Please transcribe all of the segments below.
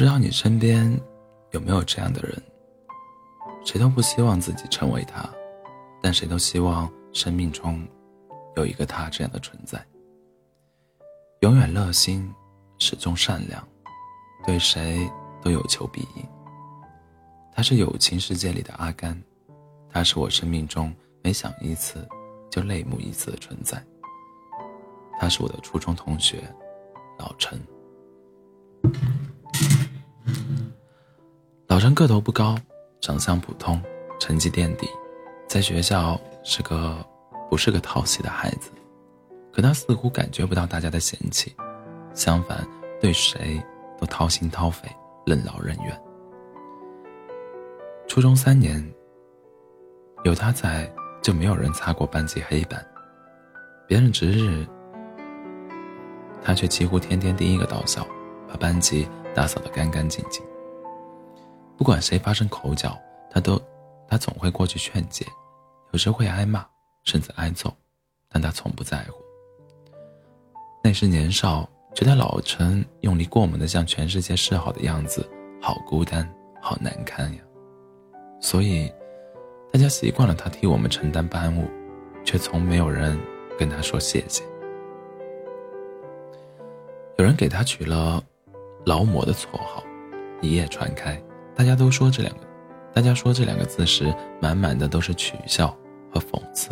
不知道你身边有没有这样的人？谁都不希望自己成为他，但谁都希望生命中有一个他这样的存在。永远热心，始终善良，对谁都有求必应。他是友情世界里的阿甘，他是我生命中每想一次就泪目一次的存在。他是我的初中同学，老陈。老陈个头不高，长相普通，成绩垫底，在学校是个不是个讨喜的孩子。可他似乎感觉不到大家的嫌弃，相反，对谁都掏心掏肺，任劳任怨。初中三年，有他在，就没有人擦过班级黑板。别人值日，他却几乎天天第一个到校，把班级打扫得干干净净。不管谁发生口角，他都，他总会过去劝解，有时会挨骂，甚至挨揍，但他从不在乎。那时年少，觉得老陈用力过猛的向全世界示好的样子，好孤单，好难堪呀。所以，大家习惯了他替我们承担班务，却从没有人跟他说谢谢。有人给他取了“劳模”的绰号，一夜传开。大家都说这两个，大家说这两个字时，满满的都是取笑和讽刺。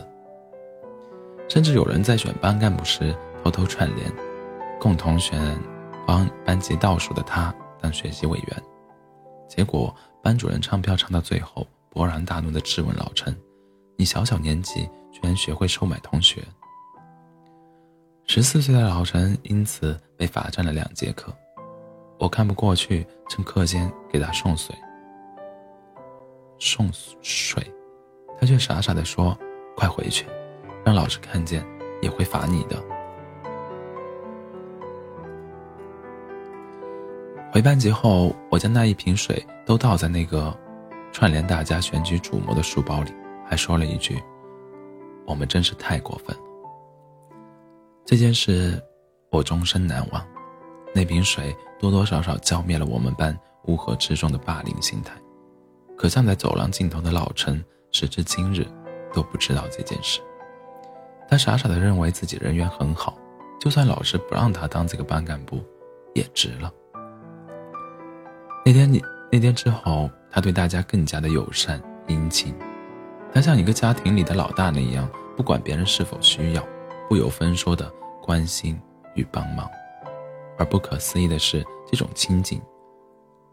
甚至有人在选班干部时偷偷串联，共同选帮班级倒数的他当学习委员。结果班主任唱票唱到最后，勃然大怒的质问老陈：“你小小年纪居然学会收买同学？”十四岁的老陈因此被罚站了两节课。我看不过去，趁课间给他送水。送水，他却傻傻的说：“快回去，让老师看见也会罚你的。”回班级后，我将那一瓶水都倒在那个串联大家选举主谋的书包里，还说了一句：“我们真是太过分了。”这件事，我终身难忘。那瓶水多多少少浇灭了我们班乌合之众的霸凌心态，可站在走廊尽头的老陈，时至今日都不知道这件事。他傻傻的认为自己人缘很好，就算老师不让他当这个班干部，也值了。那天你那天之后，他对大家更加的友善殷勤，他像一个家庭里的老大那样，不管别人是否需要，不由分说的关心与帮忙。而不可思议的是，这种亲近，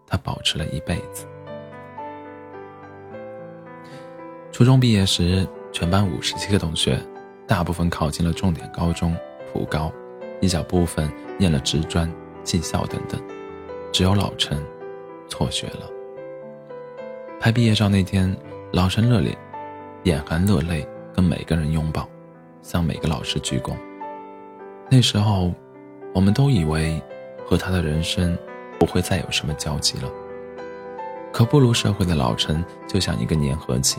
他保持了一辈子。初中毕业时，全班五十七个同学，大部分考进了重点高中普高，一小部分念了职专、技校等等，只有老陈辍学了。拍毕业照那天，老陈热烈，眼含热泪，跟每个人拥抱，向每个老师鞠躬。那时候。我们都以为，和他的人生不会再有什么交集了。可步入社会的老陈，就像一个粘合剂，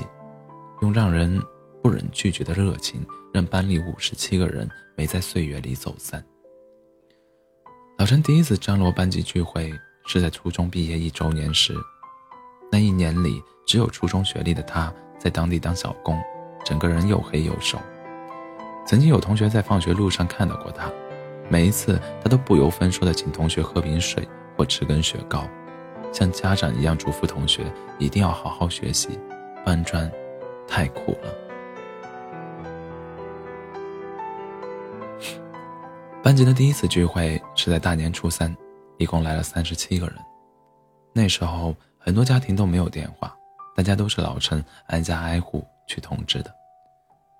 用让人不忍拒绝的热情，让班里五十七个人没在岁月里走散。老陈第一次张罗班级聚会，是在初中毕业一周年时。那一年里，只有初中学历的他，在当地当小工，整个人又黑又瘦。曾经有同学在放学路上看到过他。每一次，他都不由分说的请同学喝瓶水或吃根雪糕，像家长一样嘱咐同学一定要好好学习，搬砖太苦了。班级的第一次聚会是在大年初三，一共来了三十七个人。那时候很多家庭都没有电话，大家都是老陈挨家挨户去通知的。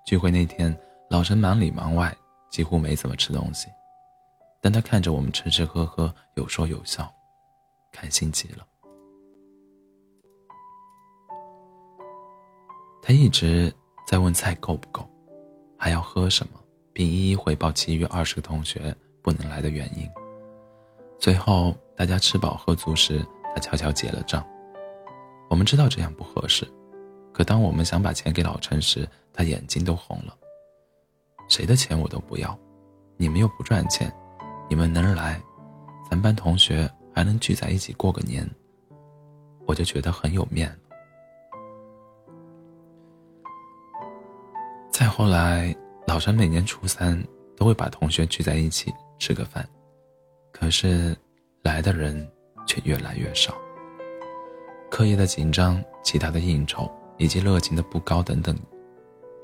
聚会那天，老陈忙里忙外，几乎没怎么吃东西。但他看着我们吃吃喝喝，有说有笑，开心极了。他一直在问菜够不够，还要喝什么，并一一汇报其余二十个同学不能来的原因。最后大家吃饱喝足时，他悄悄结了账。我们知道这样不合适，可当我们想把钱给老陈时，他眼睛都红了。谁的钱我都不要，你们又不赚钱。你们能来，咱班同学还能聚在一起过个年，我就觉得很有面。再后来，老陈每年初三都会把同学聚在一起吃个饭，可是来的人却越来越少。课业的紧张、其他的应酬以及热情的不高等等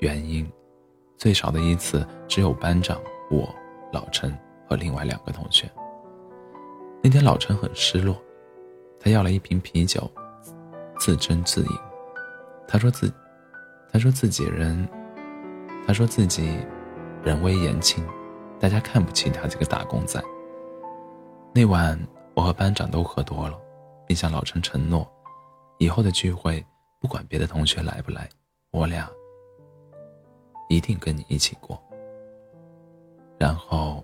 原因，最少的一次只有班长、我、老陈和另外两个同学。那天老陈很失落，他要了一瓶啤酒，自斟自饮。他说自，他说自己人。他说自己人微言轻，大家看不起他这个打工仔。那晚我和班长都喝多了，并向老陈承诺，以后的聚会不管别的同学来不来，我俩一定跟你一起过。然后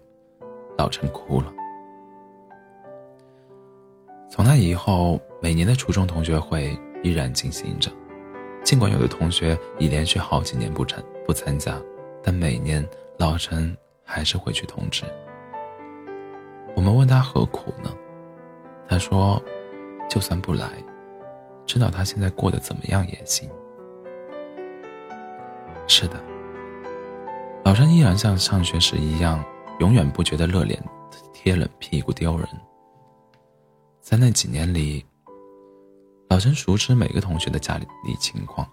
老陈哭了。从那以后，每年的初中同学会依然进行着。尽管有的同学已连续好几年不参不参加，但每年老陈还是会去通知。我们问他何苦呢？他说：“就算不来，知道他现在过得怎么样也行。”是的，老陈依然像上学时一样，永远不觉得热脸贴冷屁股丢人。在那几年里。老陈熟知每个同学的家里情况，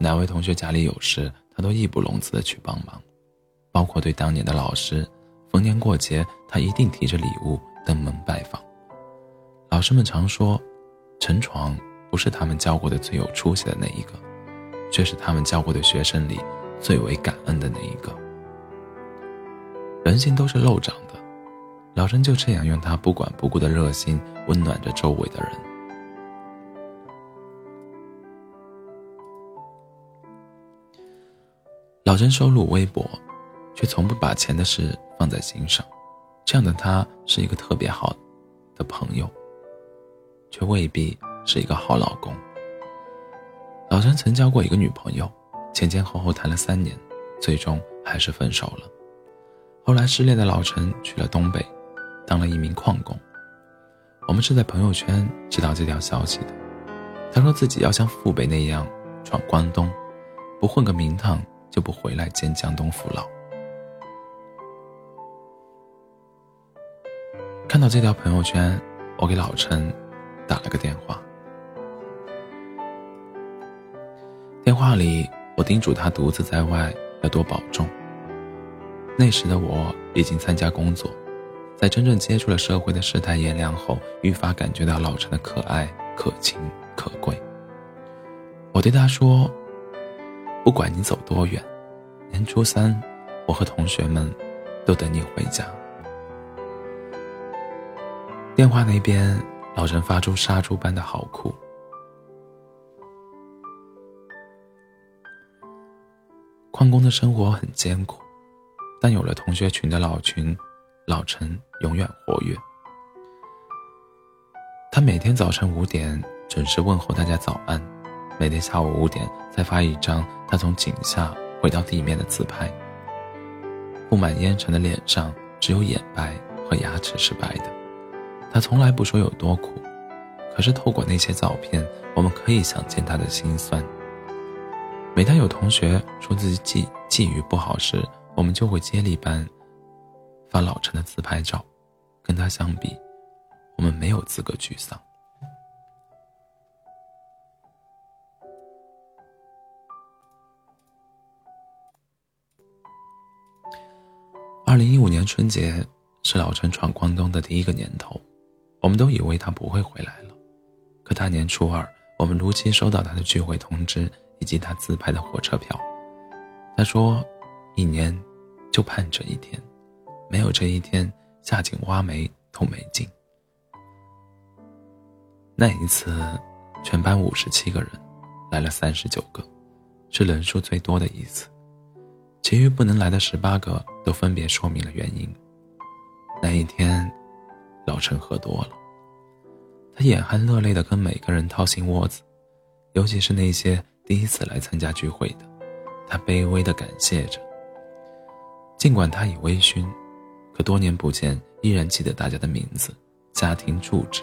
哪位同学家里有事，他都义不容辞的去帮忙，包括对当年的老师，逢年过节他一定提着礼物登门拜访。老师们常说，陈闯不是他们教过的最有出息的那一个，却是他们教过的学生里最为感恩的那一个。人心都是漏长的，老陈就这样用他不管不顾的热心温暖着周围的人。老陈收入微薄，却从不把钱的事放在心上。这样的他是一个特别好的朋友，却未必是一个好老公。老陈曾交过一个女朋友，前前后后谈了三年，最终还是分手了。后来失恋的老陈去了东北，当了一名矿工。我们是在朋友圈知道这条消息的。他说自己要像父辈那样闯关东，不混个名堂。就不回来见江东父老。看到这条朋友圈，我给老陈打了个电话。电话里，我叮嘱他独自在外要多保重。那时的我已经参加工作，在真正接触了社会的世态炎凉后，愈发感觉到老陈的可爱、可亲、可贵。我对他说。不管你走多远，年初三，我和同学们都等你回家。电话那边，老陈发出杀猪般的嚎哭。矿工的生活很艰苦，但有了同学群的老群，老陈永远活跃。他每天早晨五点准时问候大家早安。每天下午五点再发一张他从井下回到地面的自拍。布满烟尘的脸上只有眼白和牙齿是白的，他从来不说有多苦，可是透过那些照片，我们可以想见他的心酸。每当有同学说自己际际遇不好时，我们就会接力般发老陈的自拍照，跟他相比，我们没有资格沮丧。二零一五年春节是老陈闯关东的第一个年头，我们都以为他不会回来了。可大年初二，我们如期收到他的聚会通知以及他自拍的火车票。他说：“一年就盼这一天，没有这一天，下井挖煤都没劲。”那一次，全班五十七个人，来了三十九个，是人数最多的一次。其余不能来的十八个都分别说明了原因。那一天，老陈喝多了，他眼含热泪的跟每个人掏心窝子，尤其是那些第一次来参加聚会的，他卑微的感谢着。尽管他已微醺，可多年不见，依然记得大家的名字，家庭住址、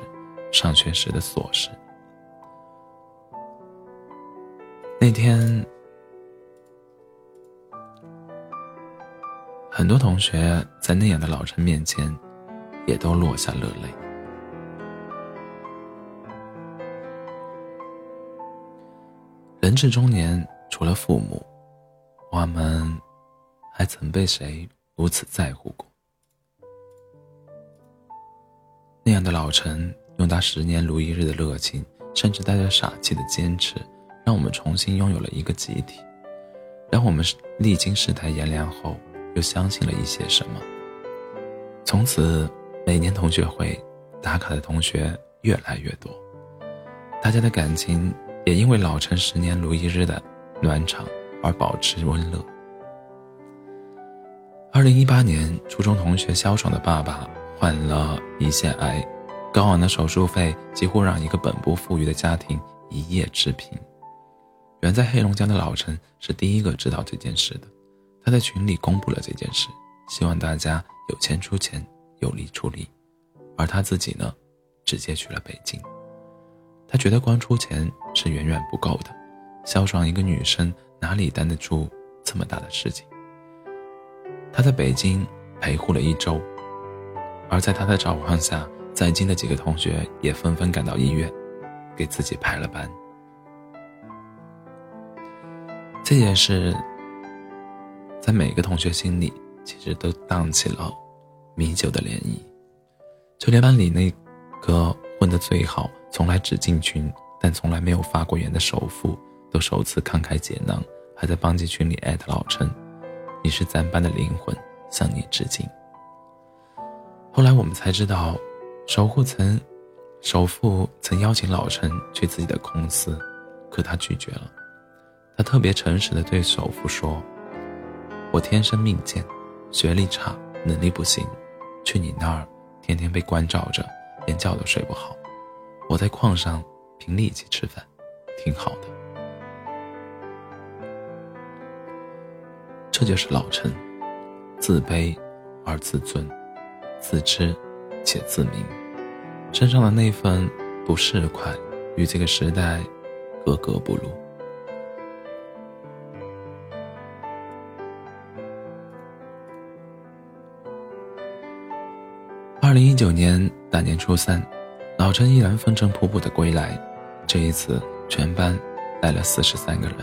上学时的琐事。那天，很多同学在那样的老陈面前，也都落下热泪。人至中年，除了父母，我们还曾被谁如此在乎过？那样的老陈，用他十年如一日的热情，甚至带着傻气的坚持，让我们重新拥有了一个集体，让我们历经世态炎凉后，又相信了一些什么。从此，每年同学会打卡的同学越来越多，大家的感情也因为老陈十年如一日的暖场而保持温热。二零一八年，初中同学肖爽的爸爸。患了胰腺癌，高昂的手术费几乎让一个本不富裕的家庭一夜致贫。远在黑龙江的老陈是第一个知道这件事的，他在群里公布了这件事，希望大家有钱出钱，有力出力。而他自己呢，直接去了北京。他觉得光出钱是远远不够的，肖爽一个女生哪里担得住这么大的事情？他在北京陪护了一周。而在他的召唤下，在京的几个同学也纷纷赶到医院，给自己排了班。这件事，在每个同学心里，其实都荡起了米酒的涟漪。就连班里那个混得最好、从来只进群但从来没有发过言的首富，都首次慷慨解囊，还在班级群里艾特老陈：“你是咱班的灵魂，向你致敬。”后来我们才知道，首富曾，首富曾邀请老陈去自己的公司，可他拒绝了。他特别诚实的对首富说：“我天生命贱，学历差，能力不行，去你那儿天天被关照着，连觉都睡不好。我在矿上凭力气吃饭，挺好的。”这就是老陈，自卑而自尊。自知，且自明，身上的那份不适快，与这个时代格格不入。二零一九年大年初三，老陈依然风尘仆仆的归来，这一次全班来了四十三个人，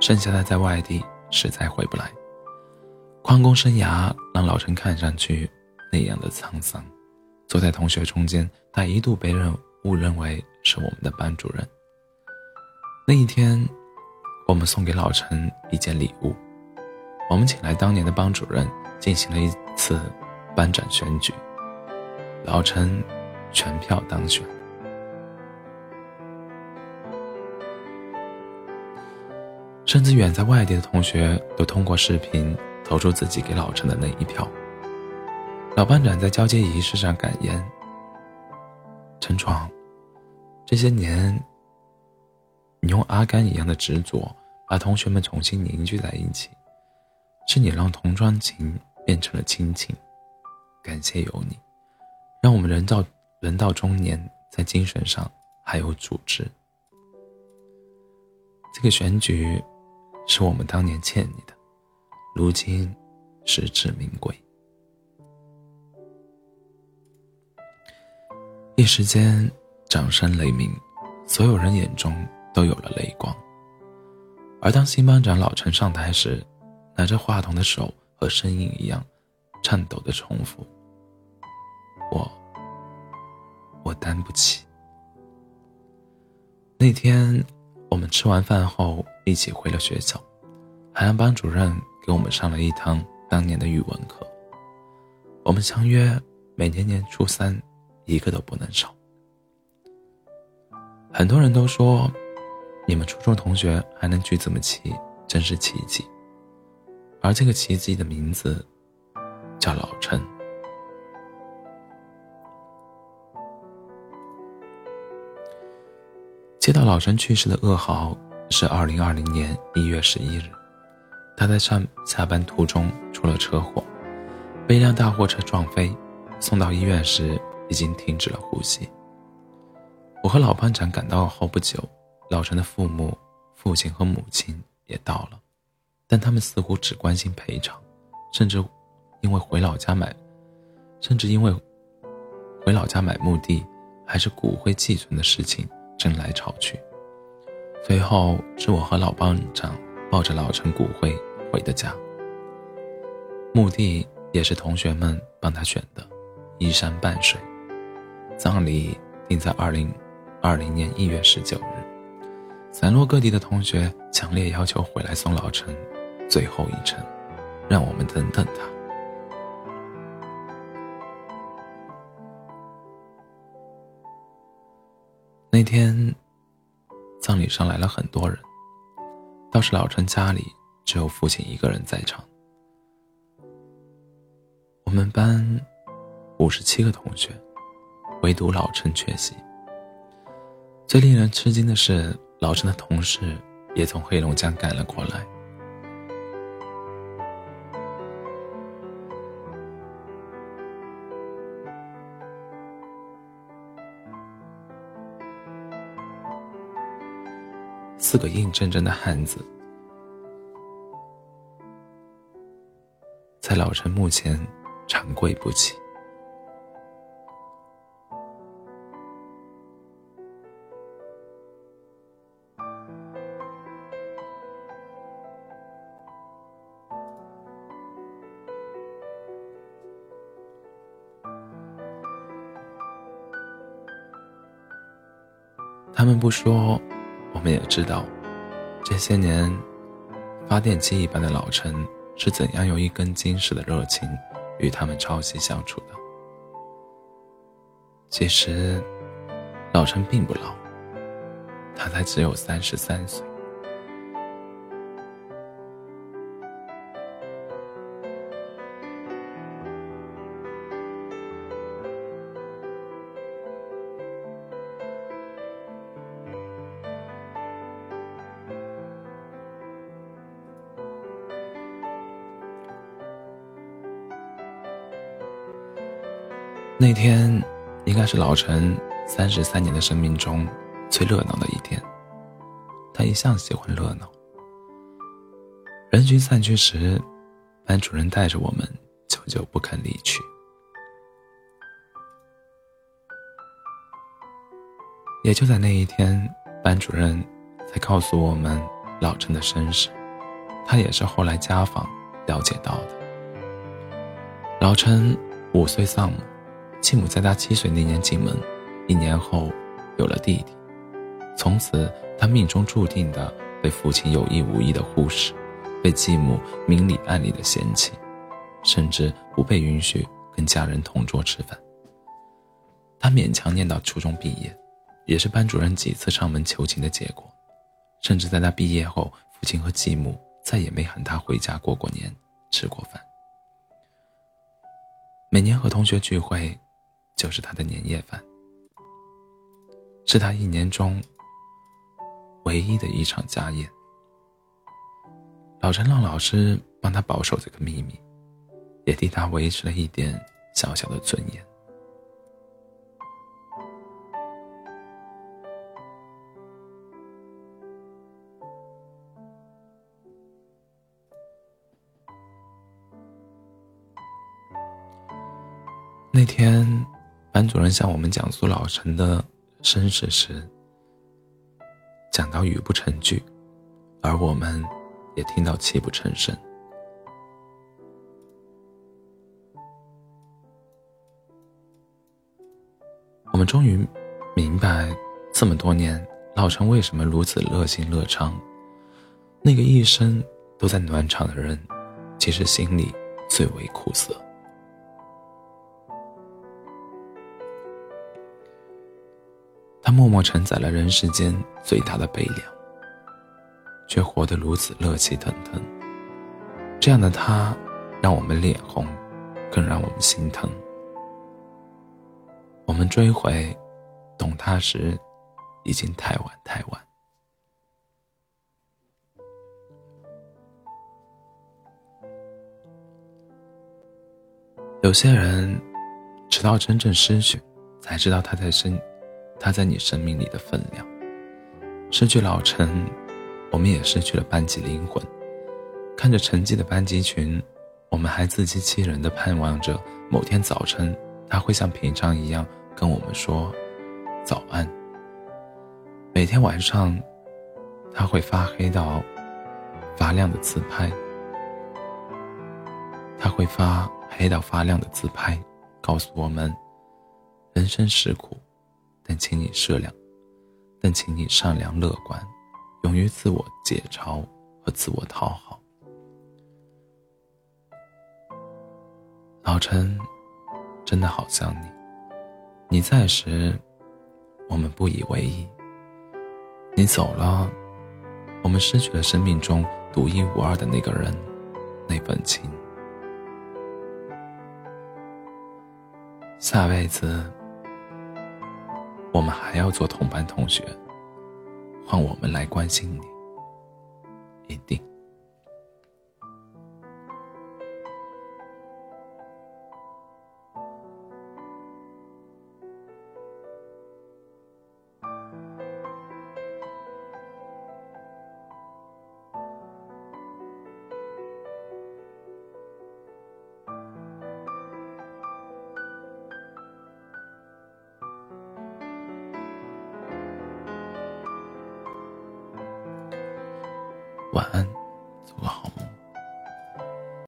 剩下的在外地，实在回不来。矿工生涯让老陈看上去。那样的沧桑，坐在同学中间，他一度被人误认为是我们的班主任。那一天，我们送给老陈一件礼物，我们请来当年的班主任进行了一次班长选举，老陈全票当选，甚至远在外地的同学都通过视频投出自己给老陈的那一票。老班长在交接仪式上感言：“陈闯，这些年，你用阿甘一样的执着，把同学们重新凝聚在一起，是你让同窗情变成了亲情。感谢有你，让我们人到人到中年，在精神上还有组织。这个选举，是我们当年欠你的，如今实至名归。”一时间，掌声雷鸣，所有人眼中都有了泪光。而当新班长老陈上台时，拿着话筒的手和声音一样颤抖的重复：“我，我担不起。”那天，我们吃完饭后一起回了学校，还让班主任给我们上了一堂当年的语文课。我们相约每年年初三。一个都不能少。很多人都说，你们初中同学还能聚这么齐，真是奇迹。而这个奇迹的名字，叫老陈。接到老陈去世的噩耗是二零二零年一月十一日，他在上下班途中出了车祸，被一辆大货车撞飞，送到医院时。已经停止了呼吸。我和老班长赶到后不久，老陈的父母、父亲和母亲也到了，但他们似乎只关心赔偿，甚至因为回老家买，甚至因为回老家买墓地还是骨灰寄存的事情争来吵去。最后是我和老班长抱着老陈骨灰回的家。墓地也是同学们帮他选的，依山傍水。葬礼定在二零二零年一月十九日。散落各地的同学强烈要求回来送老陈最后一程，让我们等等他。那天，葬礼上来了很多人，倒是老陈家里只有父亲一个人在场。我们班五十七个同学，唯独老陈缺席。最令人吃惊的是，老陈的同事也从黑龙江赶了过来。四个硬铮铮的汉子，在老陈墓前。长跪不起。他们不说，我们也知道，这些年，发电机一般的老陈是怎样用一根金似的热情。与他们朝夕相处的，其实老陈并不老，他才只有三十三岁。那天应该是老陈三十三年的生命中最热闹的一天。他一向喜欢热闹。人群散去时，班主任带着我们久久不肯离去。也就在那一天，班主任才告诉我们老陈的身世。他也是后来家访了解到的。老陈五岁丧母。继母在他七岁那年进门，一年后有了弟弟，从此他命中注定的被父亲有意无意的忽视，被继母明里暗里的嫌弃，甚至不被允许跟家人同桌吃饭。他勉强念到初中毕业，也是班主任几次上门求情的结果，甚至在他毕业后，父亲和继母再也没喊他回家过过年、吃过饭。每年和同学聚会。就是他的年夜饭，是他一年中唯一的一场家宴。老陈让老师帮他保守这个秘密，也替他维持了一点小小的尊严。那天。班主任向我们讲述老陈的身世时，讲到语不成句，而我们也听到泣不成声。我们终于明白，这么多年老陈为什么如此乐心乐昌。那个一生都在暖场的人，其实心里最为苦涩。默默承载了人世间最大的悲凉，却活得如此热气腾腾。这样的他，让我们脸红，更让我们心疼。我们追回，懂他时，已经太晚太晚。有些人，直到真正失去，才知道他在身，他在你生命里的分量。失去老陈，我们也失去了班级灵魂。看着沉寂的班级群，我们还自欺欺人的盼望着某天早晨，他会像平常一样跟我们说早安。每天晚上，他会发黑到发亮的自拍，他会发黑到发亮的自拍，告诉我们：人生实苦，但请你善良，但请你善良乐观，勇于自我解嘲和自我讨好。老陈，真的好想你。你在时，我们不以为意；你走了，我们失去了生命中独一无二的那个人，那份情。下辈子，我们还要做同班同学，换我们来关心你，一定。